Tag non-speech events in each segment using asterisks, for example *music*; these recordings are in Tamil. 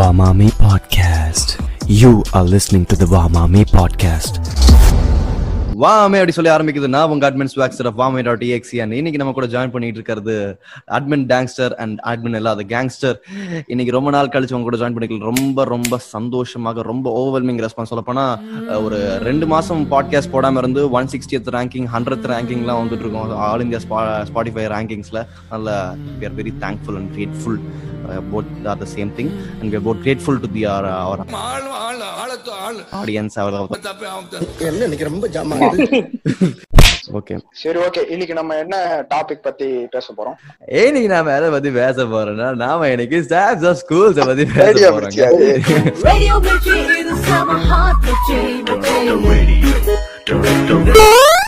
Wamami Podcast. You are listening to the Wamami Podcast. வாமே அப்படி சொல்லி ஆரம்பிக்குது. நான் உங்க அட்மின் ஸ்வாக்ஸ்டர் ஆஃப் வாமே டாட் எக்ஸி அண்ட் இன்னைக்கு நம்ம கூட ஜாயின் பண்ணிட்டு இருக்கிறது அட்மின் டேங்ஸ்டர் அண்ட் அட்மின் இல்லாத கேங்ஸ்டர் இன்னைக்கு ரொம்ப நாள் கழிச்சு உங்க கூட ஜாயின் பண்ணிக்கல. ரொம்ப ரொம்ப சந்தோஷமாக ரொம்ப ஓவர்வெல்மிங் ரெஸ்பான்ஸ் சொல்ல போனா ஒரு ரெண்டு மாசம் பாட்காஸ்ட் போடாம இருந்து ஒன் சிக்ஸ்டியத் ரேங்கிங் ஹண்ட்ரட் ரேங்கிங்லாம் வந்துட்டு இருக்கோம். ஆல் இந்தியா ஸ்பாட்டிஃபை ரேங்கிங்ஸ்ல நல்ல we are very thankful and grateful both are the same thing and we both grateful to the our audience அவர். என்ன இன்னைக்கு ரொம்ப ஜாமா *laughs* ஓகே. சரி ஓகே. இன்னைக்கு நம்ம என்ன டாபிக் பத்தி பேச போறோம்? இன்னைக்கு நாம எதை பத்தி பேச போறோம்னா நாம இன்னைக்கு ஸ்டாஃப்ஸ் ஆஃப் ஸ்கூல்ஸ் பத்தி பேச Mirchi is a summer hot Mirchi,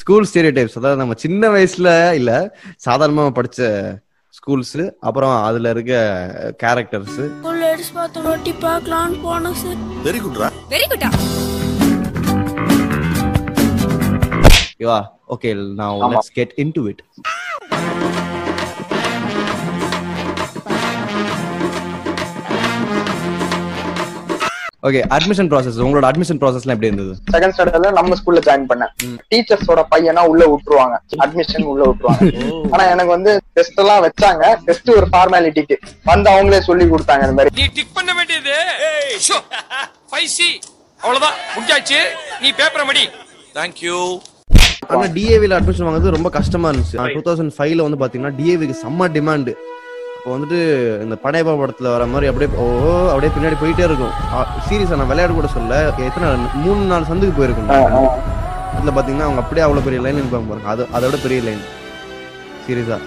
school stereotypes அதாவது நம்ம சின்ன வயசுல இல்ல சாதாரணமா படிச்ச ஸ்கூல்ஸ் அப்புறம் அதுல இருக்க கேரக்டர்ஸ் லேடிஸ் பார்த்து ரொட்டி பார்க்கலான்னு போனோம் சார் வெரி குட்ரா வெரி குட்டா ஓகேவா ஓகே now ஆமா. let's get into it. Okay admission process உங்களோட அட்மிஷன் ப்ராசஸ்லாம் எப்படி இருந்தது? செகண்ட் ஸ்டாண்டர்ட்ல நம்ம ஸ்கூல்ல ஜாயின் பண்ணேன். டீச்சர்ஸோட பையனா உள்ள விட்டுருவாங்க. அட்மிஷன் உள்ள விட்டுருவாங்க. ஆனா எனக்கு வந்து டெஸ்ட் எல்லாம் வச்சாங்க. டெஸ்ட் ஒரு ஃபார்மாலிட்டிக்கு வந்து அவங்களே சொல்லி கொடுத்தாங்க இந்த மாதிரி. நீ டிக் பண்ண வேண்டியது. ஃபைவ் சி அவ்வளவுதான். முடிஞ்சாச்சு. நீ பேப்பரை மடி. தேங்க்யூ ஆனா டிஏவில அட்மிஷன் வாங்குறது ரொம்ப கஷ்டமா இருந்துச்சு. டூ தௌசண்ட் ஃபைவ்ல வந்து பாத்தீங்கன்னா டிஏவிக்கு செம்ம டிமாண்ட் அப்போ வந்துட்டு இந்த படையப்பா படத்துல வர மாதிரி அப்படியே ஓ அப்படியே பின்னாடி போயிட்டே இருக்கும். சீரியஸா நான் விளையாட கூட சொல்ல எத்தனை மூணு நாலு சந்துக்கு போயிருக்கும் அதுல பாத்தீங்கன்னா அவங்க அப்படியே அவ்வளவு பெரிய லைன் இருப்பாங்க பாருங்க. அது அதோட பெரிய லைன் சீரியஸா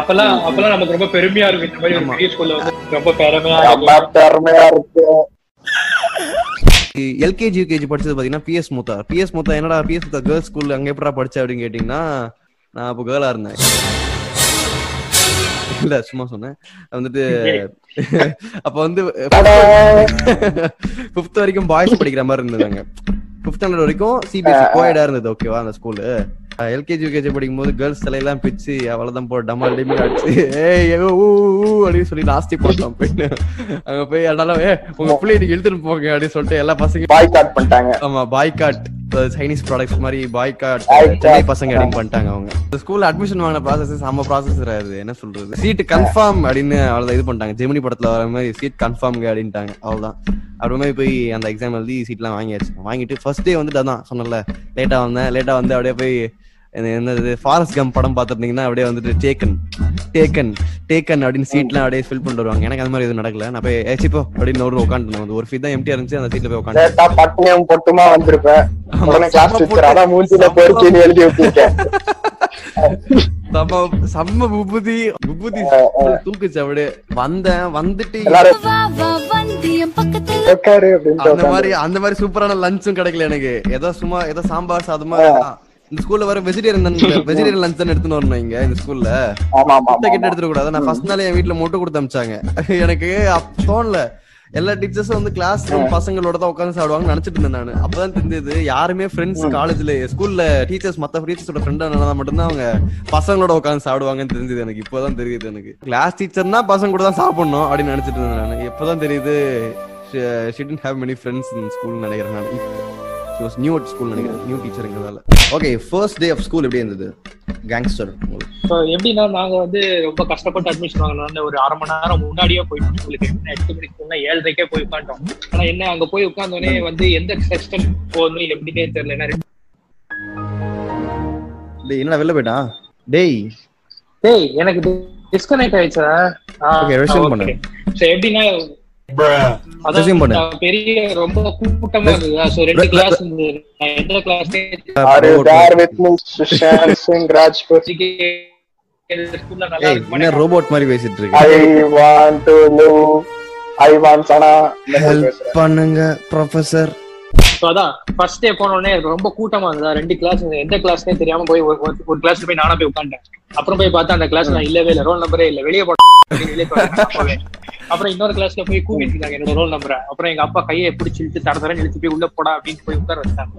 அப்பெல்லாம் அப்பெல்லாம் நமக்கு ரொம்ப பெருமையா இருக்கும். இந்த மாதிரி ஒரு ஆமா. பெரிய ஸ்கூல்ல வந்து ரொம்ப பெருமையா ரொம்ப பெருமையா இருக்கு. எல்கேஜி யூகேஜி படிச்சது பாத்தீங்கன்னா பிஎஸ் மூத்தா. பிஎஸ் மூத்தா என்னடா பிஎஸ் மூத்தா கேர்ள்ஸ் ஸ்கூல்ல அங்க எப்படா படிச்ச அப்படின்னு கேட்டீங்கன்னா நான் அப்போ கேர்ளா இருந்தேன். இல்ல சும்மா சொன்னேன். வந்துட்டு *laughs* அப்ப வந்து ஃபிஃப்த் வரைக்கும் பாய்ஸ் படிக்கிற மாதிரி இருந்ததாங்க ஃபிஃப்த் ஸ்டாண்டர்ட் வரைக்கும் சிபிஎஸ்சி கோயடா இருந்தது ஓகேவா அந்த ஸ்கூலு எல்கேஜி யூகேஜி படிக்கும் போது கேர்ள்ஸ் தலையெல்லாம் பிச்சு அவ்வளவுதான் போ டமால் டிமில் அடிச்சு ஏய் அப்படின்னு சொல்லி லாஸ்டி போட்டோம் போயிட்டு. அங்க போய் அதனால ஏ உங்க பிள்ளைய நீங்க இழுத்துட்டு போங்க அப்படின்னு சொல்லிட்டு எல்லா பசங்க பாய் காட் பண்ணிட்டாங்க. ஆமா பாய்காட் சைனீஸ் ப்ராடக்ட்ஸ் மாதிரி பாய்காட் Boycott. சென்னை பசங்க அப்படின்னு பண்ணிட்டாங்க அவங்க. இந்த ஸ்கூல்ல அட்மிஷன் வாங்கின ப்ராசஸ் செம்ம ப்ராசஸ் அது என்ன சொல்றது? சீட் கன்ஃபார்ம் அப்படின்னு அவ்வளவு இது பண்ணிட்டாங்க. ஜெமினி படத்துல வர மாதிரி சீட் கன்ஃபார்ம்ங்க அப்படின்ட்டாங்க அவ்வளவுதான். அப்புறமே போய் அந்த எக்ஸாம் எழுதி சீட்லாம் வாங்கியாச்சு. வாங்கிட்டு ஃபர்ஸ்ட் டே வந்துட்டு அதான் சொன்னல லேட்டா வந்தேன். லேட்டா வந்து அப்படியே போய் என்னது ஃபாரஸ்ட் கம் படம் பார்த்துருந்தீங்கன்னா அப்படியே வந்துட்டு டேக்கன் டேக்கன் டேக்கன் அப்படின்னு சீட்லாம் அப்படியே ஃபில் பண்ணிட்டு வருவாங்க. எனக்கு அந்த மாதிரி எதுவும் நடக்கல. நான் போய் ஏச்சிப்போ அப்படின்னு ஒரு உட்காந்து வந்து ஒரு ஃபீட் தான் எம்டியா இருந்துச்சு. அந்த சீட்ல போய் உட்காந்து பட்டினியும் பொட்டுமா வந்திருப்பேன். எழுதி வச்சிருக்கேன். செம்ம செம்ம விபூதி. விபூதி தூக்குச்சு அப்படியே. வந்தேன் வந்துட்டு அந்த மாதிரி அந்த மாதிரி சூப்பரான லஞ்சும் கிடைக்கல எனக்கு. ஏதோ சும்மா ஏதோ சாம்பார் சாதமா இந்த ஸ்கூல்ல வர வெஜிடேரியன் வெஜிடேரியன் லஞ்ச் தான் எடுத்துன்னு வரணும் இங்க இந்த ஸ்கூல்ல முட்டை கிட்ட எடுத்துட கூடாது நான் ஃபர்ஸ்ட் நாளே என் வீட்ல முட்டை கொடுத்து அமிச்சாங்க. *laughs* எனக்கு தோணல. எல்லா டீச்சர்ஸும் வந்து கிளாஸ் பசங்களோட தான் உட்காந்து சாப்பிடுவாங்கன்னு நினைச்சிட்டு இருந்தேன் நான். அப்பதான் தெரிஞ்சது யாருமே ஃப்ரெண்ட்ஸ் காலேஜ்ல ஸ்கூல்ல டீச்சர்ஸ் மத்த டீச்சர்ஸோட ஃப்ரெண்டா நடந்தா மட்டும்தான் அவங்க பசங்களோட உட்காந்து சாப்பிடுவாங்கன்னு தெரிஞ்சது எனக்கு. இப்போதான் தெரியுது எனக்கு. கிளாஸ் டீச்சர்னா பசங்க கூட தான் சாப்பிடணும் அப்படின்னு நினைச்சிட்டு இருந்தேன் நான். இப்பதான் தெரியுது she didn't have many friends in school நினைக்கிறேன் நான். She was new at school நினைக்கிறேன். New டீச்சருங்கிறதால okay first day of school எப்படி இருந்தது? கேங்ஸ்டர் So, எப்படின்னா நாங்க வந்து ரொம்ப கஷ்டப்பட்டு அட்மிஷன் வாங்கினால ஒரு அரை மணி நேரம் முன்னாடியே போயிட்டோம். உங்களுக்கு என்ன எட்டு மணிக்கு சொன்னா ஏழரைக்கே போய் உட்காந்துட்டோம் ஆனா என்ன அங்க போய் உட்கார்ந்தோடனே வந்து எந்த செக்ஷன் போகணும் எப்படின்னே தெரியல. டேய் என்னடா வெளில போயிட்டான் டேய். டேய் எனக்கு டிஸ்கனெக்ட் ஆயிடுச்சா. சோ எப்படின்னா பண்ணு. பெரிய ரொம்ப கூட்டமா இருந்தது? சோ ரெண்டு கிளாஸ் இருந்தது நான் எந்த class are you there with me Sushant Singh Rajput ஸ்கூல்ல நல்லா ஏய் என்ன ரோபோட் மாதிரி பேசிட்டு இருக்கு? I want to live I want Sana help. பண்ணுங்க ப்ரொஃபசர் அதான் ஃபர்ஸ்ட் டே போன உடனே ரொம்ப கூட்டமா இருந்ததா? ரெண்டு கிளாஸ் எந்த கிளாஸ்னே தெரியாம போய் ஒரு- கிளாஸ்ல போய் நானா போய் உட்காந்துட்டேன். அப்புறம் போய் பார்த்தா அந்த கிளாஸ் நான் இல்லவே இல்லை. ரோல் நம்பரே இல்ல. வெளியே அப்பவே. *laughs* அப்புறம் இன்னொரு கிளாஸ்ல போய் கூப்பிட்டு என்னோட ரோல் நம்பரை அப்புறம் எங்க அப்பா கையை பிடிச்சி இழுத்து தர தரன்னு இழுத்து போய் உள்ள போடா அப்படின்னு போய் உட்கார வச்சாங்க.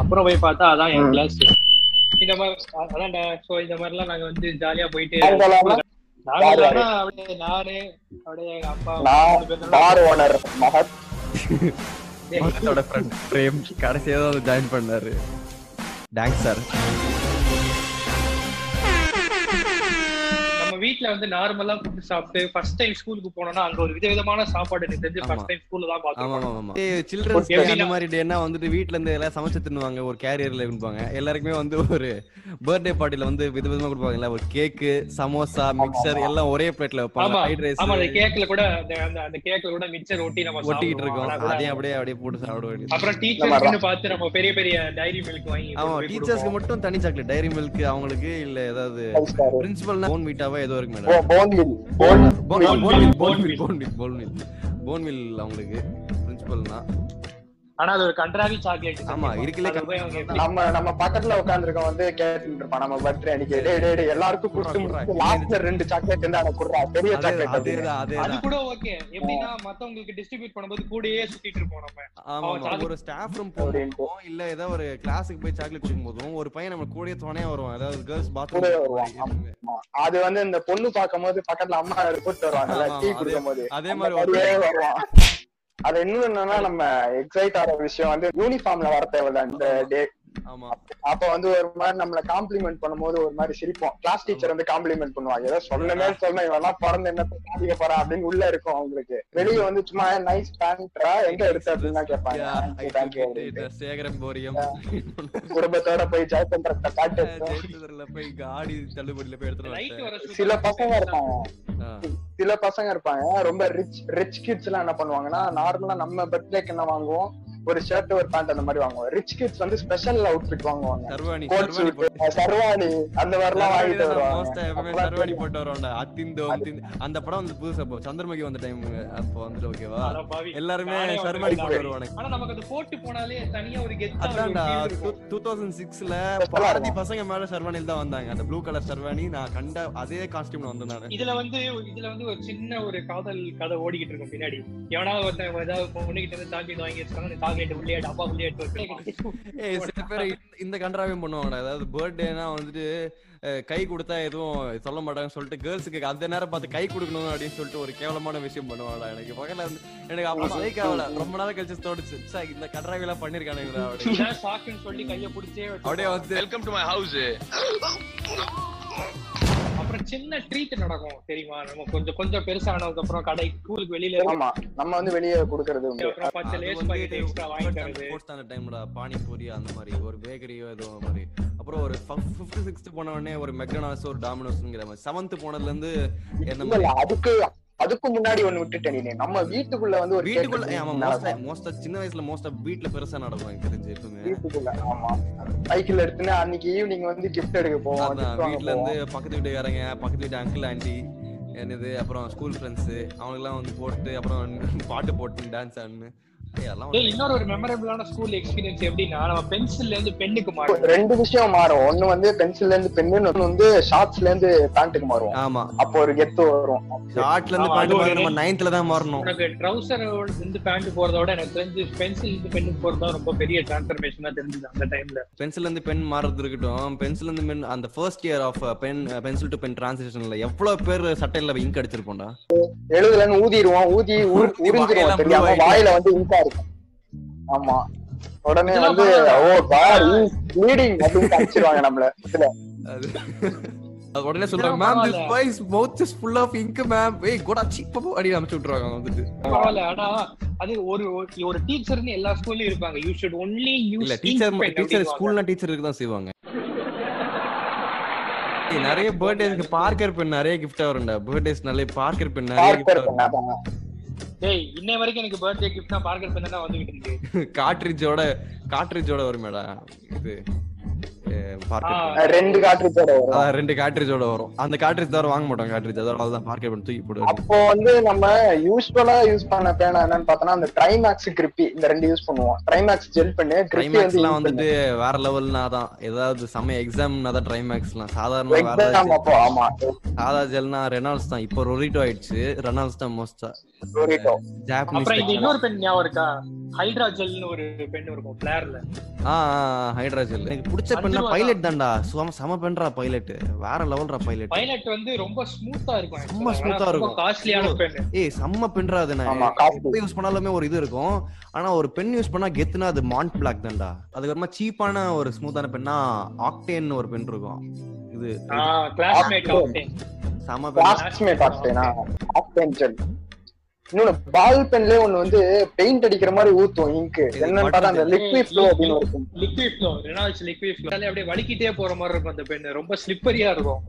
அப்புறம் போய் பார்த்தா அதான் என் கிளாஸ் இந்த மாதிரி அதான்டா. சோ இந்த மாதிரி எல்லாம் நாங்க வந்து ஜாலியா போயிட்டு நானு அப்படியே எங்க அப்பா மகத்தோட ஃப்ரெண்ட் பிரேம் கடைசியா ஜாயின் பண்ணாரு. தேங்க்ஸ் சார் வீட்ல வந்து நார்மலா ஃபுட் சாப்பிட்டு ஃபர்ஸ்ட் டைம் ஸ்கூலுக்கு போனோம்னா அங்க ஒரு விதவிதமான சாப்பாடு எனக்கு தெரிஞ்சு. ஃபர்ஸ்ட் டைம் ஸ்கூல்ல தான் பாத்துருக்கோம் சில்ட்ரன்ஸ் அந்த மாதிரி டேனா வந்துட்டு வீட்ல இருந்து எல்லாம் சமைச்சு தின்னுவாங்க ஒரு கேரியர்ல இருப்பாங்க எல்லாருக்குமே வந்து ஒரு பர்த்டே பார்ட்டில வந்து விதவிதமா கொடுப்பாங்கல்ல ஒரு கேக்கு சமோசா மிக்சர் எல்லாம் ஒரே பிளேட்ல வைப்பாங்க ஆமா ஃப்ரைட் ரைஸ் ஆமா அந்த கேக்ல கூட அந்த அந்த- கேக்ல கூட மிக்சர் ஒட்டி நம்ம ஒட்டிக்கிட்டு சாப்பிடுவோம். இருக்கோம் அதையும் அப்படியே அப்படியே போட்டு சாப்பிட வேண்டியது அப்புறம் டீச்சர்ஸ்னு பார்த்து நம்ம பெரிய பெரிய டைரி மில்க் வாங்கி ஆமா டீச்சர்ஸ்க்கு. மட்டும் தனி சாக்லேட் டைரி மில்க் அவங்களுக்கு இல்ல ஏதாவது. பிரின்சிபல்னா போன் மீட்டாவா இருக்கு madam போன்வில் bone bone Bone bone meal, meal bone bone meal meal. Bone meal bone meal bone meal அவங்களுக்கு பிரின்சிபல்னா ஆனா அது ஒரு கன்றாவி சாக்லேட் ஆமா, இருக்குல்ல நம்ம நம்ம பக்கத்துல உட்கார்ந்திருக்கோம் வந்து கேட்டுட்டு இருப்பான் நம்ம பர்த்டே அன்னைக்கு. டேய் டேய் எல்லாருக்கும் கொடுத்து லாஸ்ட்ல ரெண்டு சாக்லேட் இருந்தா எனக்கு குடுறா. பெரிய சாக்லேட் அது கூட ஓகே எப்படின்னா மத்தவங்களுக்கு டிஸ்ட்ரிபியூட் பண்ணும்போது கூடயே சுத்திட்டு இருப்போம் நம்ம. ஆமா ஒரு ஸ்டாஃப் ரூம். போகும்போதும் இல்ல ஏதோ ஒரு கிளாஸுக்கு போய் சாக்லேட் கொடுக்கும் போதும் ஒரு பையன் நம்ம கூடயே துணையா வருவான். அதாவது கேர்ள்ஸ் கூடவே வருவான். பாத்ரூம் அது வந்து இந்த பொண்ணு பார்க்கும்போது பக்கத்துல அம்மா கூட்டு வருவாங்கல்ல டீ ஆமா. குடிக்கும் போது அதே மாதிரி வருவான். அது இன்னும் என்னன்னா நம்ம எக்ஸைட் ஆகிற விஷயம் வந்து யூனிஃபார்ம்ல வர தேவையில்ல. இந்த டே அப்ப வந்து ஒரு மாதிரி நம்மள காம்ப்ளிமெண்ட் பண்ணும்போது ஒரு மாதிரி சிரிப்போம். கிளாஸ் டீச்சர் வந்து காம்ப்ளிமெண்ட் பண்ணுவாங்க. ஏதோ சொல்லணுமே. சொன்ன இவெல்லாம் பிறந்து என்ன சாதிக்க போறா அப்படின்னு உள்ள இருக்கும் அவங்களுக்கு. வெளியே வந்து சும்மா நைஸ் பேண்ட்ரா எங்க எடுத்த? அப்படின்னு தான் கேட்பாங்க. சேகரம் போரியம் குடும்பத்தோட போய் ஜாய் பண்றத காட்டு போய் காடி தள்ளுபடியில போய் எடுத்துட்டு சில பசங்க இருப்பாங்க. சில பசங்க இருப்பாங்க. ரொம்ப ரிச் ரிச் கிட்ஸ் எல்லாம் என்ன பண்ணுவாங்கன்னா நார்மலா நம்ம பர்த்டேக்கு என்ன வாங்குவோம்? ஒரு ஷர்ட் ஒரு பேண்ட் அந்த மாதிரி வாங்குவோம் ரிச் கிட்ஸ் வந்து ஸ்பெஷல் அவுட்ஃபிட் வாங்குவாங்க. சர்வாணி கோட் சர்வாணி சூட் சர்வாணி அந்த மாதிரி எல்லாம் வாங்கிட்டு வருவாங்க. சர்வாணி போட்டு வருவான்டா அத்திந்து அந்த படம் வந்து புதுசா அப்போ சந்திரமுகி வந்த டைம் அப்போ வந்துட்டு ஓகேவா. எல்லாருமே வந்து சர்வாணி போட்டு பாவி. வருவானுங்க. ஆனா நமக்கு அது போட்டு போனாலே தனியா ஒரு கெத்தா அதான்டா. feel இருக்கும். டூ தௌசண்ட் சிக்ஸ்ல Special ஆ பாதி இருக்கும். பசங்க மேல சர்வானில் தான் வந்தாங்க. அந்த ப்ளூ கலர் சர்வானி நான் கண்ட அதே காஸ்டியூம்ல வந்தேன் நானு. இதுல வந்து இதுல வந்து ஒரு சின்ன ஒரு காதல் கதை ஓடிக்கிட்டு இருக்கும் பின்னாடி. எவனாவது ஒருத்தன் ஏதாவது பொண்ணுகிட்ட இருந்து சாக்லேட் வாங்கி வச்சிருக்காங்க இந்த கன்றாவையும் பண்ணுவாங்கடா. அதாவது பர்த்டேனா வந்துட்டு கை கொடுத்தா எதுவும் சொல்ல மாட்டாங்கன்னு சொல்லிட்டு கேர்ள்ஸுக்கு அந்த நேரம் பார்த்து கை கொடுக்கணும் அப்படின்னு சொல்லிட்டு ஒரு கேவலமான விஷயம் பண்ணுவாங்கடா. எனக்கு பக்கத்துல இருந்து எனக்கு அப்ப ஆகல. ரொம்ப நாள் கழிச்சு தோணுச்சு. ச்சே, இந்த கன்றாவி எல்லாம் பண்ணிருக்கானுங்களா சொல்லி கைய பிடிச்சே வச்சு அப்படியே வந்து வெல்கம் டு மை ஹவுஸ் அப்புறம் சின்ன ட்ரீட் நடக்கும் தெரியுமா? நம்ம கொஞ்சம் கொஞ்சம் பெருசானதுக்கு அப்புறம் கடை ஸ்கூலுக்கு வெளியில இருக்கு ஆமா நம்ம வந்து வெளியே கொடுக்கறது பத்து லேஸ் பாக்கெட் எக்ஸ்ட்ரா வாங்கி தரது fourth standard timeடா, பானிபூரி அந்த மாதிரி ஒரு பேக்கரியோ ஏதோ மாதிரி. அப்புறம் ஒரு ஃபிஃப்த் சிக்ஸ்த் போன உடனே ஒரு மெக்டனாஸ் ஒரு டாமினோஸ்ங்கிற மாதிரி. செவன்த் போனதுல இருந்து என்ன அதுக்கு அதுக்கு முன்னாடி ஒண்ணு விட்டுட்டேன் நம்ம வீட்டுக்குள்ள வந்து ஒரு வீட்டுக்குள்ள ஆமா. மோஸ்டா சின்ன வயசுல மோஸ்டா வீட்ல பெருசா நடக்கும் எனக்கு தெரிஞ்சு எப்பவுமே. வீட்டுக்குள்ள ஆமா. சைக்கிள் எடுத்துன்னு அன்னைக்கு ஈவினிங் வந்து கிஃப்ட் எடுக்க போவோம் வீட்ல. இருந்து பக்கத்து வீட்டுக்காரங்க பக்கத்து வீட்டு அங்கிள் ஆண்டி என்னது அப்புறம் ஸ்கூல் ஃப்ரெண்ட்ஸ் அவங்களுக்குலாம் வந்து போட்டு அப்புறம் *laughs* பாட்டு போட்டு டான்ஸ் ஆடுன்னு. இன்னொரு ஒரு மெமரபிளான ஸ்கூல் எக்ஸ்பீரியன்ஸ் எப்படின்னா நம்ம பென்சில்ல இருந்து பெண்ணுக்கு மாறும். ரெண்டு விஷயம் மாறும். ஒண்ணு வந்து பென்சில்ல இருந்து பென்னு ஒண்ணு வந்து ஷார்ட்ஸ்ல இருந்து பேண்ட்டுக்கு மாறும். ஆமா. அப்போ ஒரு கெத்து வரும். ஷார்ட்ல இருந்து ஒரு- நம்ம நைன்த்ல தான் மாறணும். உனக்கு ட்ரௌசர் இருந்து பேண்ட் போறத விட எனக்கு தெரிஞ்சு பென்சில் இருந்து பெண்ணுக்கு போறது தான் ரொம்ப பெரிய டிரான்ஸ்பர்மேஷனா தெரிஞ்சது அந்த டைம்ல பென்சில் இருந்து பென் மாறது இருக்கட்டும். பென்சில் இருந்து பென் அந்த first year of pen pencil to pen டிரான்சிஷன்ல எவ்வளவு பேர் சட்டையில இங்க் அடிச்சிருப்போம்டா? எழுதுலன்னு ஊதிடுவோம். ஊதி *laughs* உறிஞ்சிருவோம் தெரியாம. வாயில வந்து இங்கா இருக்கும் ஆமா. உடனே வந்து. ஓ காட் ப்ளீடிங் அப்படின்னு அடிச்சிருவாங்க நம்மள. இதுல. உடனே சொல்றாங்க ma'am this. Boys mouth is full of ink ma'am ஏய் கோடா சீப்பா அடி அனுப்பிச்சு விட்டுருவாங்க வந்துட்டு. பரவாயில்ல. ஆனா அது ஒரு ஒரு- டீச்சர்னு எல்லா ஸ்கூல்லயும் இருப்பாங்க. யூ ஷுட் ஒன்லி இல்ல யூஸ் டீச்சர் டீச்சர் ஸ்கூல்னா டீச்சருக்கு தான் செய்வாங்க. நிறைய பர்த்டேஸ்க்கு பார்க்கர் பென் நிறைய gift வரும்டா. பர்த்டேஸ் நிறைய பார்க்கர் பென் நிறைய பார்க்கர் வரும் டேய் இன்னை வரைக்கும் எனக்கு பர்த்டே கிஃப்ட்னா பார்க்கர் பென் தான் வந்துகிட்டு இருக்கு. காட்ரிட்ஜோட காட்ரிட்ஜோட வருமேடா இது. ரெண்டு வரும். அதான் ரெண்டு காட்ரிட்ஜோட வரும். அந்த காட்ரிட்ஜ் தவிர வாங்க மாட்டோம் காட்ரிட்ஜ் அதோட பென் தூக்கி போடுவாங்க அப்போ வந்து நம்ம யூஸ்வலா யூஸ் பண்ண பேனா என்னன்னு பார்த்தோம்னா அந்த ட்ரைமேக்ஸ் கிரிப்பி இந்த ரெண்டு யூஸ் பண்ணுவோம். ட்ரைமேக்ஸ் ஜெல் பண்ணு ட்ரைமேக்ஸ்லாம் வந்துட்டு வேற லெவல்னா தான். ஏதாவது செம்ம எக்ஸாம்னா தான் ட்ரைமேக்ஸ்லாம் சாதாரண வேற ஆமா. சாதா ஜெல்னா ரெனால்ட்ஸ் தான். இப்போ ரொரிட்டோ ஆயிடுச்சு. ரெனால்ட்ஸ் தான் மோஸ்டா. ஜாப்பனீஸ் அப்புறம் இது இன்னொரு பெண் ஞாபகம் இருக்கா? ஹைட்ரா ஜெல்னு ஒரு பென் இருக்கும் பிளேர்ல ஆ ஹைட்ராஜல். எனக்கு பிடிச்ச பெண்ணா பைலட் தான்டா. சும சம பெண்றா பைலட் வேற லெவல்ரா பைலட் பைலட் வந்து ரொம்ப ஸ்மூத்தா இருக்கும் ரொம்ப smooth ஆ இருக்கும். காஸ்ட்லியான பென் ஏய் செம்ம பெண்றா அது நான். யூஸ் பண்ணாலுமே ஒரு இது இருக்கும். ஆனா ஒரு பென் யூஸ் பண்ணா கெத்துனா அது மாண்ட் பிளாக் தான்டா. அதுக்கப்புறமா சீப்பான ஒரு ஸ்மூத்தான பென்னா ஆக்டேன் ஒரு பென் இருக்கும். இது செம பென் கிளாஸ்மேட் ஆக்டேனா ஆக்டேன் ஜெல் இன்னொன்னு பால் பென்லயே ஒண்ணு வந்து பெயிண்ட் அடிக்கிற மாதிரி ஊத்தும் இங்க் என்னன்னு பார்த்தா அந்த லிக்விட் ஃப்ளோ அப்படின்னு இருக்கும். Liquid flow Reynolds liquid flow அப்படியே வலிக்கிட்டே போற மாதிரி இருக்கும் அந்த பென் ரொம்ப ஸ்லிப்பரியா இருக்கும்.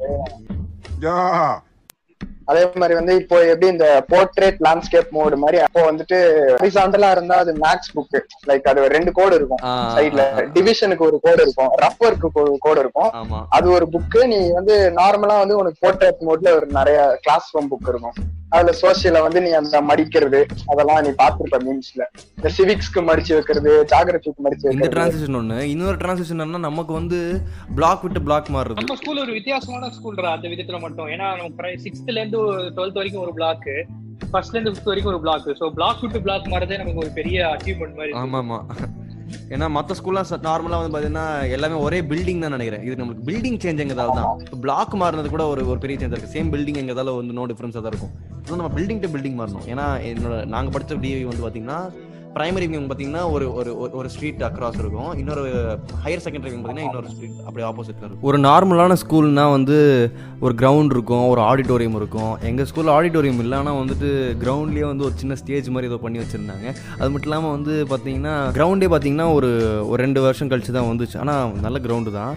அதே மாதிரி வந்து இப்போ எப்படி இந்த போர்ட்ரேட் லேண்ட்ஸ்கேப் மோடு மாதிரி அப்போ வந்துட்டு ஹரிசாண்டலா இருந்தா அது மேக்ஸ் புக் லைக் அது ரெண்டு கோடு இருக்கும். சைட்ல. டிவிஷனுக்கு ஒரு கோடு இருக்கும். ரஃப் ஒர்க்கு ஒரு கோடு இருக்கும். அது ஒரு புக்கு நீ வந்து நார்மலா வந்து உனக்கு போர்ட்ரேட் மோட்ல ஒரு நிறைய கிளாஸ் ரூம் புக் இருக்கும். அதுல சோசியல வந்து நீ அந்த மடிக்கிறது அதெல்லாம் நீ பாத்துருப்ப மீன்ஸ்ல இந்த சிவிக்ஸ்க்கு மடிச்சு வைக்கிறது ஜாகிரபிக்கு மடிச்சு இந்த டிரான்சிஷன் ஒண்ணு. இன்னொரு டிரான்சிஷன் என்ன நமக்கு வந்து பிளாக் விட்டு பிளாக் மாறுது நம்ம ஸ்கூல் ஒரு வித்தியாசமான ஸ்கூல்ரா அந்த விதத்துல மட்டும். ஏன்னா நம்ம சிக்ஸ்த்ல இருந்து டுவெல்த் வரைக்கும் ஒரு பிளாக் ஃபர்ஸ்ட்ல இருந்து ஃபிஃப்த் வரைக்கும் ஒரு பிளாக் சோ பிளாக் விட்டு பிளாக் மாறதே நமக்கு ஒரு பெரிய அச்சீவ்மெண்ட் மாதிரி ஆமா ஆமா ஏன்னா மத்த ஸ்கூல்லாம் நார்மலா வந்து பாத்தீங்கன்னா எல்லாமே ஒரே பில்டிங் தான் நினைக்கிறேன். இது நம்மளுக்கு பில்டிங் சேஞ்ச் எங்கதால தான். பிளாக் மாறினது கூட ஒரு ஒரு பெரிய சேஞ்ச் இருக்கு. சேம் பில்டிங் எங்கதால வந்து நோ டிஃபரன்ஸா தான் இருக்கும். நம்ம பில்டிங் டு பில்டிங் மாறணும். ஏன்னா என்னோட நாங்க படிச்ச டிவி வந்து பாத்தீங்கன்னா பிரைமரி விங் பாத்தீங்கன்னா ஒரு ஒரு ஒரு- ஒரு ஸ்ட்ரீட் அக்ராஸ் இருக்கும். இன்னொரு ஹையர் செகண்டரி விங் பாத்தீங்கன்னா இன்னொரு ஸ்ட்ரீட் அப்படி ஆப்போசிட்ல இருக்கும். ஒரு நார்மலான ஸ்கூல்னா வந்து ஒரு கிரவுண்ட் இருக்கும் ஒரு ஆடிட்டோரியம் இருக்கும். எங்க ஸ்கூல்ல ஆடிட்டோரியம் இல்லை ஆனா வந்துட்டு கிரவுண்ட்லயே வந்து ஒரு சின்ன ஸ்டேஜ் மாதிரி ஏதோ பண்ணி வச்சிருந்தாங்க. அது மட்டும் இல்லாம வந்து பாத்தீங்கன்னா கிரவுண்டே பாத்தீங்கன்னா ஒரு ஒரு ரெண்டு வருஷம் கழிச்சு தான் வந்துச்சு. ஆனா நல்ல கிரவுண்டு தான்.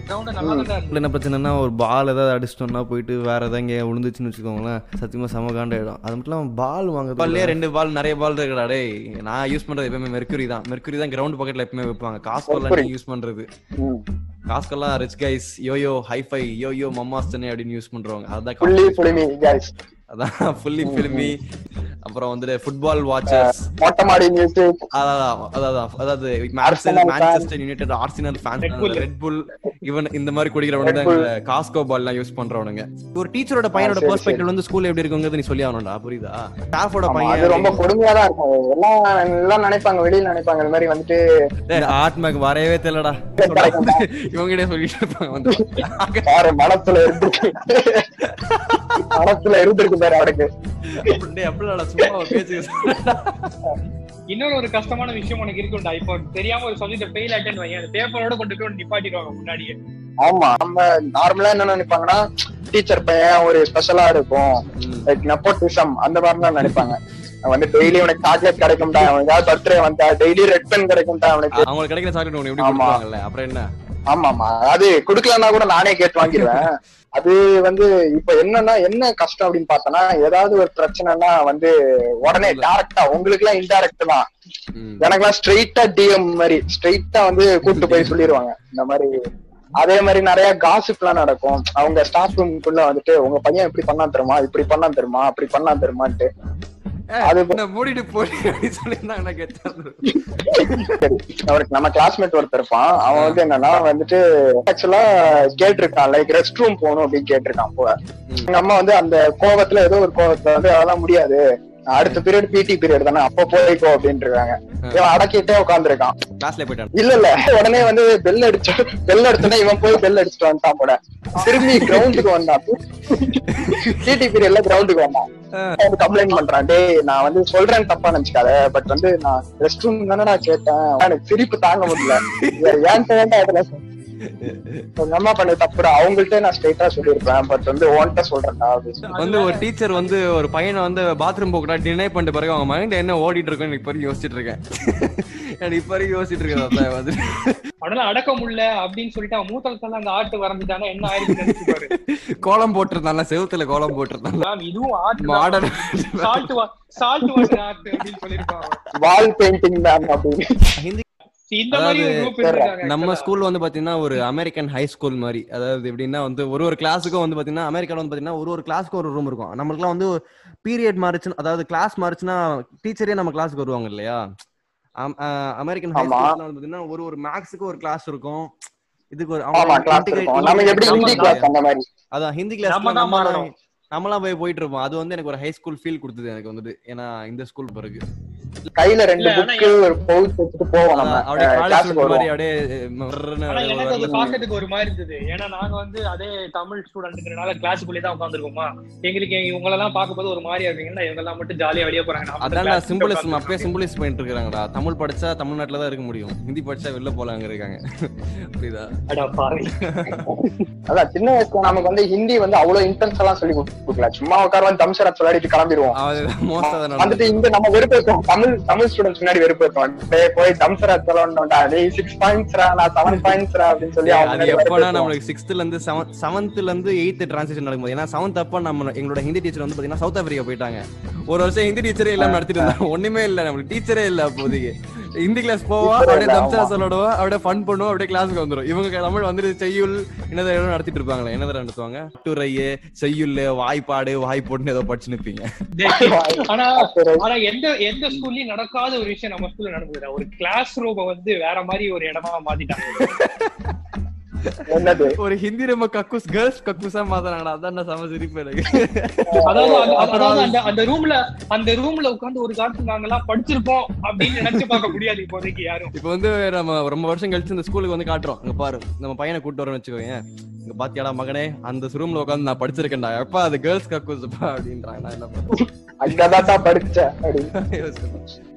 என்ன பிரச்சனைனா ஒரு பால் ஏதாவது அடிச்சிட்டோம்னா போயிட்டு வேற ஏதாவது இங்கே விழுந்துச்சுன்னு வச்சுக்கோங்களேன். சத்தியமா செம காண்டாயிடும் அது மட்டும் இல்லாம பால் வாங்க பால்லே ரெண்டு பால் நிறைய பால் இருக்குடா டேய். நான் யூஸ் பண்றது எப்பவுமே மெர்க்குரி தான். மெர்க்குரி தான் கிரவுண்ட் பக்கெட்ல எப்பவுமே வைப்பாங்க. காஸ்கோலாம். யூஸ் பண்றது? ம். காஸ்கெல்லாம் rich guys yo yo hi fi yo yo மம்மாஸ்டனே அப்படின்னு யூஸ் பண்றவங்க. அதான். அதான் ஃபுல்லி ஃபிலிமி அப்புறம் வந்துட்டு ஃபுட்பால் வாட்சர்ஸ் மொட்டை மாடி மியூசிக் அதான் அதான் அதாவது Arsenal Manchester United Arsenal fan Red Bull. Red Bull இவன் இந்த மாதிரி குடிக்கிறவங்க தான் காஸ்கோ பால்லாம் யூஸ் பண்றவனுங்க. ஒரு டீச்சரோட பையனோட சரி, பெர்ஸ்பெக்டிவ் வந்து ஸ்கூல் எப்படி இருக்குங்கிறது நீ சொல்லி ஆகணும்டா புரியுதா? ஸ்டாஃபோட அது பையன் ரொம்ப கொடுமையா தான் இருக்கும். எல்லாம் எல்லாம் நினைப்பாங்க வெளியில நினைப்பாங்க இந்த மாதிரி வந்துட்டு மேக் வரவே தெரியலடா. இவங்கிட்டே சொல்லிட்டு இருப்பாங்க வந்து மனசுல இருந்திருக்கு மனசுல இருந்திருக்கு பாரு அவனுக்கு. இன்னொரு ஒரு கஷ்டமான விஷயம் உனக்கு இருக்கும்டா. இப்போ தெரியாம ஒரு சப்ஜெக்ட் ஃபெயில் ஆயிட்டேன்னு அந்த பேப்பரோட கொண்டு போய் நிப்பாட்டிடுவாங்க முன்னாடியே. ஆமா நம்ம நார்மலா என்ன நினைப்பாங்கன்னா டீச்சர் பையன் ஒரு ஸ்பெஷலா இருக்கும். லைக் நெப்போட்டிசம் அந்த மாதிரி தான் நினைப்பாங்க. அவன் வந்து டெய்லி உனக்கு சாக்லேட் கிடைக்கும்டா. அவன் ஏதாவது பர்த்டே வந்தா டெய்லி ரெட் பென் கிடைக்கும்டா அவனுக்கு. அவங்களுக்கு கிடைக்கிற சாக்லேட் உனக்கு எப்படி அப்புறம் என்ன? ஆமா ஆமா அது குடுக்கலன்னா கூட நானே கேட்டு வாங்கிடுவேன் அது வந்து இப்ப என்னன்னா என்ன கஷ்டம் அப்படின்னு பார்த்தோன்னா ஏதாவது ஒரு பிரச்சனைனா வந்து உடனே டைரக்டா உங்களுக்கு எல்லாம் இன்டைரக்ட் தான். ம். எனக்கெல்லாம் ஸ்ட்ரெயிட்டா டிஎம் மாதிரி ஸ்ட்ரெயிட்டா வந்து கூட்டு போய் சொல்லிடுவாங்க இந்த மாதிரி அதே மாதிரி நிறைய காசிப் எல்லாம் நடக்கும். அவங்க ஸ்டாஃப் ரூம்குள்ள வந்துட்டு உங்க பையன் இப்படி பண்ணா தருமா இப்படி பண்ணா தருமா அப்படி பண்ணா தருமான்ட்டு மூடிட்டு போடி நம்ம கிளாஸ்மேட் ஒருத்தர் இருப்பான். அவன் வந்து என்னன்னா வந்துட்டு ஆக்சுவலா கேட்டிருக்கான் லைக் ரெஸ்ட் ரூம் போகணும் அப்படின்னு கேட்டிருக்கான் போல. எங்க அம்மா வந்து அந்த கோவத்துல ஏதோ ஒரு கோவத்துல வந்து அதெல்லாம் முடியாது. அடுத்த பீரியட் பிடி பீரியட் தானே அப்ப போய்க்கோ அப்படின்னு இருக்காங்க இவன் அடக்கிட்டே உட்காந்துருக்கான் கிளாஸ்ல போயிட்டான் இல்ல இல்ல உடனே வந்து பெல் அடிச்சு பெல் அடிச்சோடனே இவன் போய் பெல் அடிச்சுட்டு வந்துட்டான் போல திரும்பி கிரவுண்டுக்கு வந்தான் பிடி பீரியட்ல கிரவுண்டுக்கு வந்தான் வந்து கம்ப்ளைண்ட் பண்றான் டேய் நான் வந்து சொல்றேன் தப்பா நினைச்சுக்காத பட் வந்து நான் ரெஸ்ட் ரூம் தானே நான் கேட்டேன் எனக்கு சிரிப்பு தாங்க முடியல ஏன் வேண்டாம் அதுல அம்மா பண்ண தப்புடா அவங்கள்ட்ட நான் ஸ்ட்ரைட்டா சொல்லியிருப்பேன். பட் வந்து உன்கிட்ட சொல்றேன்டா. வந்து ஒரு டீச்சர் வந்து ஒரு பையனை வந்து பாத்ரூம் போகக்கூடா டினை பண்ணிட்டு பிறகு அவங்க மைண்ட்ல என்ன ஓடிட்டு இருக்குன்னு இப்ப யோசிச்சுட்டு இருக்கேன். எனக்கு இப்ப வரைக்கும் யோசிச்சுட்டு இருக்கேன் அதான் வந்து அவனால அடக்க முடியல அப்படின்னு சொல்லிட்டு அவன் மூத்தத்துல அந்த ஆட்டு வரைஞ்சிட்டானா என்ன நினைச்சுப்பாரு கோலம் போட்டிருந்தான்ல செவுத்துல கோலம் போட்டிருந்தான் இதுவும் art model salt salt water art அப்படின்னு சொல்லிருப்பாங்க வால் பெயிண்டிங் மேம் அப்படின்னு. நம்ம ஸ்கூல் வந்து பாத்தீங்கன்னா ஒரு அமெரிக்கன் ஹை ஸ்கூல் மாதிரி. அதாவது எப்படின்னா வந்து ஒரு ஒரு கிளாஸுக்கும் வந்து பாத்தீங்கன்னா அமெரிக்கால வந்து பாத்தீங்கன்னா ஒரு ஒரு கிளாஸ்க்கு ஒரு ரூம் இருக்கும். நம்மளுக்குலாம் வந்து பீரியட் மாறுச்சுன்னா அதாவது கிளாஸ் மாறுச்சுன்னா டீச்சரே நம்ம கிளாஸுக்கு வருவாங்க இல்லையா? அமெரிக்கன் ஹை ஆமா. ஸ்கூல்ல வந்து பாத்தீங்கன்னா ஒரு ஒரு மேக்ஸுக்கு ஒரு கிளாஸ் இருக்கும். இதுக்கு ஒரு அதான் ஹிந்தி கிளாஸ். நம்மளாம் போய் போயிட்டு இருப்போம். அது வந்து எனக்கு ஒரு ஹை ஸ்கூல் ஃபீல் கொடுத்தது எனக்கு வந்துட்டு. ஏன்னா இந்த ஸ்கூல் பிறகு. கையில ரெண்டு புக்கு ஒரு பவுச் வச்சுட்டு போவோம் நம்ம. அப்படியே மாதிரி அப்படியே எனக்கு அது. பாக்கிறதுக்கு ஒரு மாதிரி இருந்தது. ஏன்னா நாங்க வந்து அதே தமிழ் ஸ்டூடெண்ட்னால கிளாஸுக்குள்ளே தான் உட்காந்துருக்கோமா எங்களுக்கு இவங்க எல்லாம் பார்க்கும்போது ஒரு மாதிரியா இருக்கீங்கன்னா இவங்க எல்லாம் மட்டும் ஜாலியா வெளியே போறாங்க. அதான் சிம்பிளிசம் அப்பயே சிம்பிளிஸ் பண்ணிட்டு இருக்காங்கடா தமிழ் படிச்சா தமிழ்நாட்டுல தான் இருக்க முடியும். ஹிந்தி படிச்சா வெளில போலாங்க இருக்காங்க. புரியுதா அட பாவி. அதான் சின்ன வயசுல நமக்கு வந்து ஹிந்தி வந்து அவ்வளவு இன்டென்ஸ் எல்லாம் சொல்லி கொடுக்கல. சும்மா உட்கார தம்சரா விளையாடிட்டு கிளம்பிடுவோம். வந்துட்டு இங்க நம்ம வெறுப்பேற்றோம் தமிழ் தமிழ் ஸ்டூடெண்ட்ஸ் முன்னாடி டேய் போய் தம்சரா சொல்லணும்டா. டேய் சிக்ஸ் பாயிண்ட்ஸ்ரா நான் செவன் பாயிண்ட்ஸ்ரா அப்படின்னு சொல்லி அவங்க அது எப்பனா. நம்மளுக்கு சிக்ஸ்த்ல இருந்து செவன்த்ல இருந்து எயித் டிரான்சிஷன் நடக்கும்போது ஏன்னா செவன்த் அப்ப நம்ம எங்களோட ஹிந்தி டீச்சர் வந்து பாத்தீங்கன்னா சவுத் ஆப்பிரிக்கா போயிட்டாங்க. ஒரு வருஷம் ஹிந்தி டீச்சரே இல்லாம நடத்திட்டு இருந்தாங்க. ஒண்ணுமே இல்ல நம்மளுக்கு டீச்சரே இல்ல அப்போதைக்கு. ஹிந்தி கிளாஸ் போவா Teacher அப்படியே தம்சரா ஆமா. சொல்லிடுவா அப்படியே ஃபன் பண்ணுவோம் அப்படியே கிளாஸுக்கு வந்துரும். இவங்க தமிழ் வந்துட்டு செய்யுள் என்னதை ஏதோ நடத்திட்டு இருப்பாங்களே என்னதை நடத்துவாங்க? கட்டுரையே செய்யுள் வாய்ப்பாடு வாய்ப்போட்டுன்னு ஏதோ படிச்சு நிப்பீங்க ஆனா ஆனா எந்த எந்த ஸ்கூல்லயும் நடக்காத ஒரு விஷயம் நம்ம ஸ்கூல்ல நடந்தது ஒரு கிளாஸ் ரூம வந்து வேற மாதிரி ஒரு இடமா மாத்திட்டாங்க. என்னது? ஒரு ஹிந்தி ரொம்ப கக்கூஸ் கேர்ள்ஸ் கக்கூஸா மாத்தானாங்கடா அதான் நான் சம சிரிப்பு எனக்கு. அதாவது அந்த- அதாவது அந்த அந்த ரூம்ல அந்த ரூம்ல உட்கார்ந்து ஒரு காலத்துல நாங்க எல்லாம் படிச்சிருப்போம் அப்படின்னு நினைச்சு பார்க்க முடியாது இப்போதைக்கு யாரும். இப்போ வந்து நம்ம ரொம்ப வருஷம் கழிச்சு இந்த ஸ்கூலுக்கு வந்து காட்டுறோம். இங்க பாரு நம்ம பையனை கூட்டு வரோம்னு வச்சுக்கோங்க இங்க பாத்தியாடா மகனே அந்த ரூம்ல உட்காந்து நான் படிச்சிருக்கேன்டா. எப்பா அது கேர்ள்ஸ் கக்கூஸ்ப்பா அப்படின்றாங்க. நான் என்ன? அங்கதான் தான் படிச்சேன்.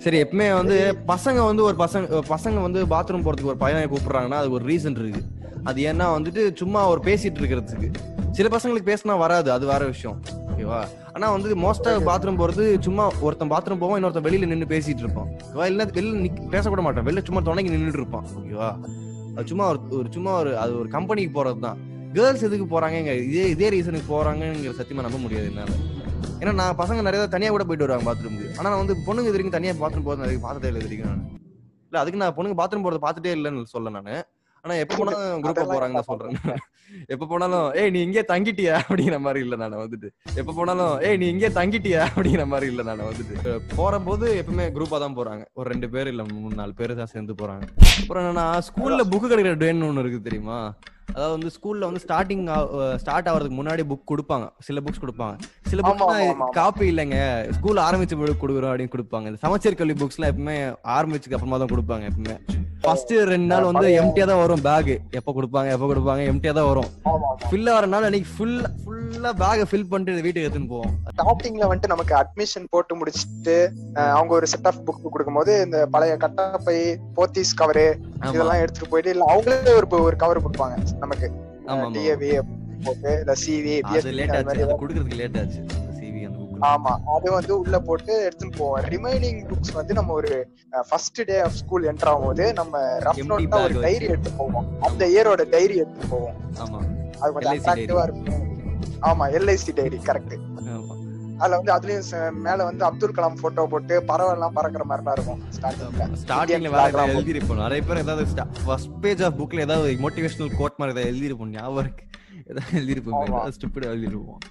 சரி எப்பவுமே வந்து பசங்க வந்து ஒரு பசங்க பசங்க வந்து பாத்ரூம் போறதுக்கு ஒரு பையனை கூப்பிடுறாங்கன்னா அது ஒரு ரீசன் இருக்கு. அது ஏன்னா வந்துட்டு சும்மா ஒரு பேசிட்டு இருக்கிறதுக்கு. சில பசங்களுக்கு பேசினா வராது அது வேற விஷயம். ஓகேவா ஆனா வந்து மோஸ்டா பாத்ரூம் போறது சும்மா ஒருத்தன் பாத்ரூம் போவான் இன்னொருத்தன் வெளியில நின்னு பேசிட்டு இருப்பான். ஓகேவா இல்ல வெளில பேசக்கூட மாட்டான். வெளில சும்மா துணைக்கு நின்னுட்டு இருப்பான். ஓகேவா சும்மா ஒரு ஒரு சும்மா ஒரு அது ஒரு கம்பெனிக்கு போறது தான் கேர்ள்ஸ் எதுக்கு போறாங்க இதே இதே ரீசனுக்கு போறாங்கங்கிற சத்தியமா நம்ப முடியாது என்னால. ஏன்னா நான் பசங்க நிறைய தனியா கூட போயிட்டு வருவாங்க பாத்ரூமுக்கு ஆனா நான் வந்து பொண்ணுங்க இது வரைக்கும் தனியா பாத்ரூம் போறது நிறைய பார்த்ததே இல்லை வரைக்கும் நான். இல்ல அதுக்கு நான் பொண்ணுங்க பாத்ரூம் போறது பார்த்துட்டே இல்லைன்னு சொல்ல நானு. ஆனா எப்ப *laughs* போனாலும் குரூப்பா தான் சொல்றேன். *laughs* எப்ப போனாலும் ஏய் நீ இங்கே தங்கிட்டியா? *laughs* அப்படிங்கிற மாதிரி இல்ல நான் வந்துட்டு. எப்ப போனாலும் ஏய் நீ இங்கே தங்கிட்டியா? அப்படிங்கிற மாதிரி இல்ல நான் வந்துட்டு. போற போது எப்பவுமே குரூப்பா தான் போறாங்க. ஒரு ரெண்டு பேர் இல்ல மூணு நாலு பேர் தான் சேர்ந்து போறாங்க. அப்புறம் என்னன்னா ஸ்கூல்ல புக் கிடைக்கிற டேன்னு ஒண்ணு இருக்கு தெரியுமா? அதாவது வந்து ஸ்கூல்ல வந்து ஸ்டார்டிங் ஸ்டார்ட் ஆகிறதுக்கு முன்னாடி புக் கொடுப்பாங்க. சில புக்ஸ் கொடுப்பாங்க. சில புக்ஸ். காப்பி இல்லைங்க. ஸ்கூல் ஆரம்பிச்ச பிறகு கொடுக்குறோம் அப்படின்னு கொடுப்பாங்க. இந்த சமச்சீர் கல்வி புக்ஸ்லாம் எப்பவுமே ஆரம்பிச்சதுக்கு அப்புறமா தான் கொடுப்பாங்க எப்பவுமே. ஃபர்ஸ்ட் ரெண்டு நாள் வந்து எம்டியா தான் வரும் பேக் எப்ப கொடுப்பாங்க எப்ப கொடுப்பாங்க எம்டியா தான் வரும். ஃபில் ஆகிற நாள் அன்னைக்கு ஃபுல் ஃபுல்லா பேக்கை ஃபில் பண்ணிட்டு வீட்டுக்கு எடுத்துன்னு போவோம். ஸ்டார்டிங்ல வந்துட்டு நமக்கு அட்மிஷன் போட்டு முடிச்சிட்டு அவங்க ஒரு செட் ஆஃப் புக் கொடுக்கும்போது இந்த பழைய கட்டப்பை போத்தீஸ் கவரு இதெல்லாம் எடுத்துட்டு போயிட்டு இல்ல அவங்களே ஒரு ஒரு கவர் கொடுப்பாங்க. நமக்கு டிஏவி போட்டு இல்ல சிவி லேட் ஆச்சு. ஆமா அது வந்து உள்ள போட்டு எடுத்துட்டு போவோம். ரிமைனிங் புக்ஸ் வந்து நம்ம ஒரு first day of school enter ஆகும்போது நம்ம ரஃப் ஒரு டைரி. எடுத்து போவோம். அந்த இயரோட டைரி எடுத்து போவோம். அது கொஞ்சம் அட்ராக்டிவா இருக்கும். ஆமா எல்ஐசி டைரி கரெக்ட் அதுல வந்து அதுலயும் மேல வந்து அப்துல் கலாம் போட்டோ போட்டு பறவை எல்லாம் பறக்குற மாதிரிலாம் இருக்கும் ஸ்டார்டிங்ல ஸ்டார்டிங்ல ஏதாவது எழுதிருப்போம் நிறைய பேர் ஏதாவது ஃபர்ஸ்ட் பேஜ் ஆஃப் புக்ல ஏதாவது மோட்டிவேஷனல் கோட் மாதிரி ஏதாவது எழுதிருப்போம் ஞாபகம் இருக்கு.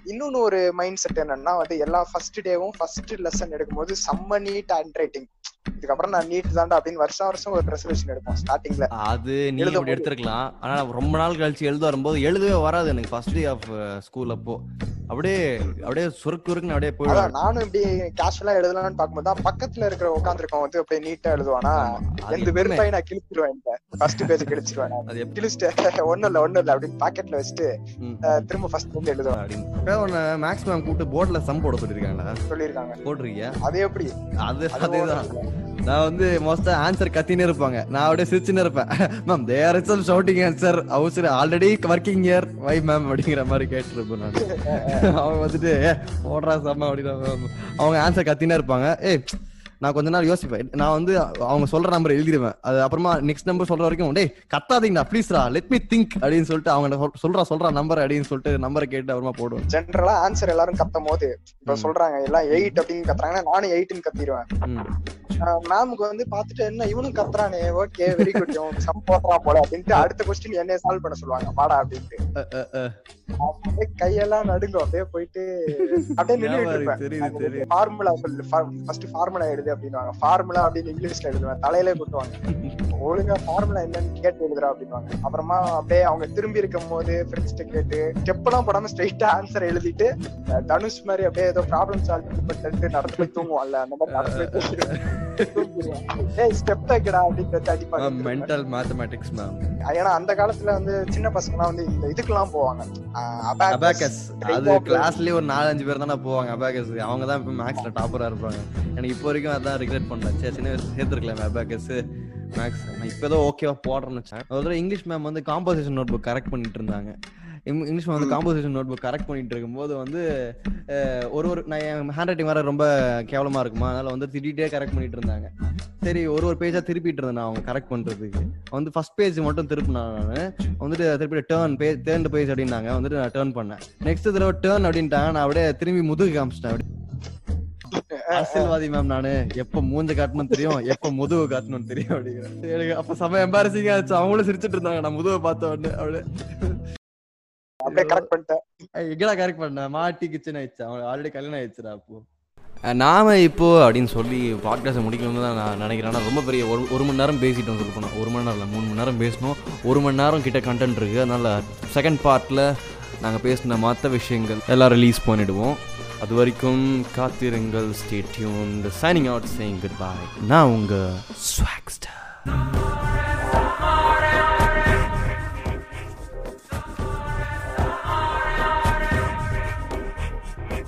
இன்னொன்னு ஒரு மைண்ட் செட் என்னன்னா வந்து எல்லா ஃபர்ஸ்ட் டேவும் ஃபர்ஸ்ட் லெசன் எடுக்கும்போது செம்ம நீட் ஹேண்ட் ரைட்டிங் இதுக்கப்புறம் நான் நீட் தாண்டா அப்படின்னு வருஷம் வருஷம் ஒரு ரெசல்யூஷன் எடுப்போம் ஸ்டார்டிங்ல அது நீ அப்படி எடுத்திருக்கலாம். ஆனா ரொம்ப நாள் கழிச்சு எழுத வரும்போது எழுதவே வராது எனக்கு. ஃபர்ஸ்ட் டே ஆஃப் ஸ்கூல் அப்போ. அப்படியே அப்படியே சுருக்கு சுருக்குன்னு அப்படியே போயிடும். நானும் இப்படி கேஷுவலா எழுதலாம்னு பார்க்கும்போது தான் பக்கத்துல இருக்கிற உட்காந்துருக்கோம் வந்து அப்படியே நீட்டா எழுதுவானா? எப்பவுமே- வெறுப்பாய் நான் கிழிச்சிருவேன் இந்த ஃபர்ஸ்ட் பேஜ் கிழிச்சிருவேன். அது எப்படி கிழிச்சிட்டு *laughs* ஒண்ணும் இல்ல ஒண்ணும் இல்ல அப்படின்னு பாக்கெட்ல வச்சுட்டு திரும்ப ஃபர்ஸ்ட் வந்து எழுதுவேன். அப்படின்னு. உன்னை மேக்ஸ் மேம் கூப்பிட்டு போர்ட்ல சம் போட சொல்லிருக்காங்களா சொல்லியிருக்காங்க. போட்டிருக்கியா? அது எப்படி? அது அதேதான். நான் வந்து மோஸ்டா ஆன்சர் கத்தினே இருப்பாங்க. நான் அப்படியே சிரிச்சுன்னு இருப்பேன். Ma'am there is shouting answer அவசர already working year why ma'am அப்படிங்கிற மாதிரி கேட்டுருப்பேன் நான். *laughs* அவங்க வந்துட்டு "ஏ, போடுறா செம்ம அப்படின்னு அவங்க ஆன்சர் கத்தினே இருப்பாங்க. ஏய் நான் கொஞ்ச நாள் யோசிப்பேன். நான் வந்து அவங்க சொல்ற நம்பர் எழுதிடுவேன் அது அப்புறமா நெக்ஸ்ட் நம்பர் சொல்ற வரைக்கும் டேய் கத்தாதீங்கடா ப்ளீஸ்ரா லெட் மீ திங்க் அப்படின்னு சொல்லிட்டு அவங்க சொல்- சொல்றா சொல்றா நம்பர் அப்படின்னு சொல்லிட்டு நம்பரை கேட்டு அப்புறமா போடுவேன். ஜென்ரலா ஆன்சர் எல்லாரும் கத்தும் போது இப்ப. சொல்றாங்க எல்லாம் எயிட் அப்படின்னு கத்துறாங்கன்னா நானும் எயிட்னு கத்திடுவேன். மேமுக்கு வந்து பாத்துட்டு என்ன இவனும் கத்துறானே ஓகே வெரி குட் சம் போடுறான் போல அப்படின்ட்டு அடுத்த கொஸ்டின் என்ன சால்வ் பண்ண சொல்லுவாங்க. வாடா அப்படின்ட்டு. கையெல்லாம் நடுங்கும். அப்படியே போயிட்டு அப்படியே தெரியுது. ஃபார்முலா சொல்லு ஃபர்ஸ்ட் ஃபார்முலா எழுது அப்படின்னுவாங்க. ஃபார்முலா அப்படின்னு இங்கிலீஷ்ல எழுதுவேன். தலையிலே குட்டுவாங்க. ஒழுங்கா ஃபார்முலா என்னன்னு கேட்டு எழுதுறா அப்படின்வாங்க அப்புறமா அப்படியே அவங்க திரும்பி இருக்கும் போது ஃப்ரெண்ட்ஸ்கிட்ட கேட்டு ஸ்டெப் எல்லாம் போடாம ஸ்ட்ரைட்டா ஆன்சர் எழுதிட்டு தனுஷ் மாதிரி அப்படியே ஏதோ ப்ராப்ளம் சால்வ் பண்ணிட்டு நடந்து போய் தூங்குவான்ல. அந்த மாதிரி நடந்து போய் மென்டல் மேத்தமேட்டிக்ஸ் மேம் ஏன்னா அந்த காலத்துல வந்து சின்ன பசங்க வந்து இந்த இதுக்கெல்லாம் போவாங்க. அபாகஸ் அது கிளாஸ்லயே ஒரு நாலு அஞ்சு பேர் தானே போவாங்க அபாகஸ் அவங்க தான் இப்போ மேக்ஸ்ல டாப்பரா இருப்பாங்க. எனக்கு இப்போ வரைக்கும் அதான் ரிக்ரெட் பண்றேன். சரி சின்ன வயசுல சேர்த்துருக்கலாம் அபாகஸ் மேக்ஸ் நான் இப்போ ஏதோ ஓகேவா போடுறேன்னு வச்சேன். ஒரு தடவை இங்கிலீஷ் மேம் வந்து காம்போசிஷன் நோட் புக் கரெக்ட் பண்ணிட்டு இருந்தாங்க. இங்கிலீஷ் வந்து காம்போசிஷன் நோட் புக் கரெக்ட் பண்ணிட்டு இருக்கும்போது வந்து ஒரு ஒரு நான் என் ஹேண்ட் ரைட்டிங் வேற ரொம்ப கேவலமா இருக்குமா? அதனால வந்து திட்டிகிட்டே கரெக்ட் பண்ணிட்டு இருந்தாங்க சரி ஒரு ஒரு பேஜா திருப்பிட்டு இருந்தேன் நான் அவங்க கரெக்ட் பண்றதுக்கு. வந்து ஃபர்ஸ்ட் பேஜ் மட்டும் திருப்பினேன் நான். வந்துட்டு திருப்பி டேர்ன் பேஜ் தேர்ட் பேஜ் அப்படின்னாங்க. வந்துட்டு நான் டேர்ன் பண்ணேன். நெக்ஸ்ட் தடவை டேர்ன் அப்படின்ட்டாங்க. நான் அப்படியே திரும்பி முதுகு காமிச்சிட்டேன். அப்படியே. அரசியல்வாதி மேம் நானு. எப்ப மூஞ்ச காட்டணும் தெரியும்? எப்ப முதுகு காட்டணும் தெரியும்? அப்படிங்கிறேன் எனக்கு அப்ப செம எம்பாரசிங்கா ஆச்சு அவங்களும் சிரிச்சிட்டு இருந்தாங்க. நான் முதுவை பார்த்த உடனே அப்படியே. அப்படியே கரெக்ட் பண்ணிட்டேன். எங்கடா கரெக்ட் பண்ண? மாட்டி கிச்சன் ஆயிடுச்சு? அவன் ஆல்ரெடி கல்யாணம் ஆயிடுச்சுடா அப்போ. நாம இப்போ அப்படின்னு சொல்லி பாட்காஸ்ட் முடிக்கணும்னு தான் நான் நினைக்கிறேன். ரொம்ப பெரிய ஒரு ஒரு மணி நேரம் பேசிட்டோம் சொல்ல போனால் ஒரு மணி நேரம் இல்லை மூணு மணி நேரம் பேசணும் ஒரு மணி நேரம் கிட்ட கண்டென்ட் இருக்கு. அதனால செகண்ட் பார்ட்டில் நாங்கள் பேசின மற்ற விஷயங்கள் எல்லாம் ரிலீஸ் பண்ணிடுவோம். அது வரைக்கும் காத்திருங்கள் stay tuned signing out saying goodbye நான் உங்கள் ஸ்வாக்ஸ்டர்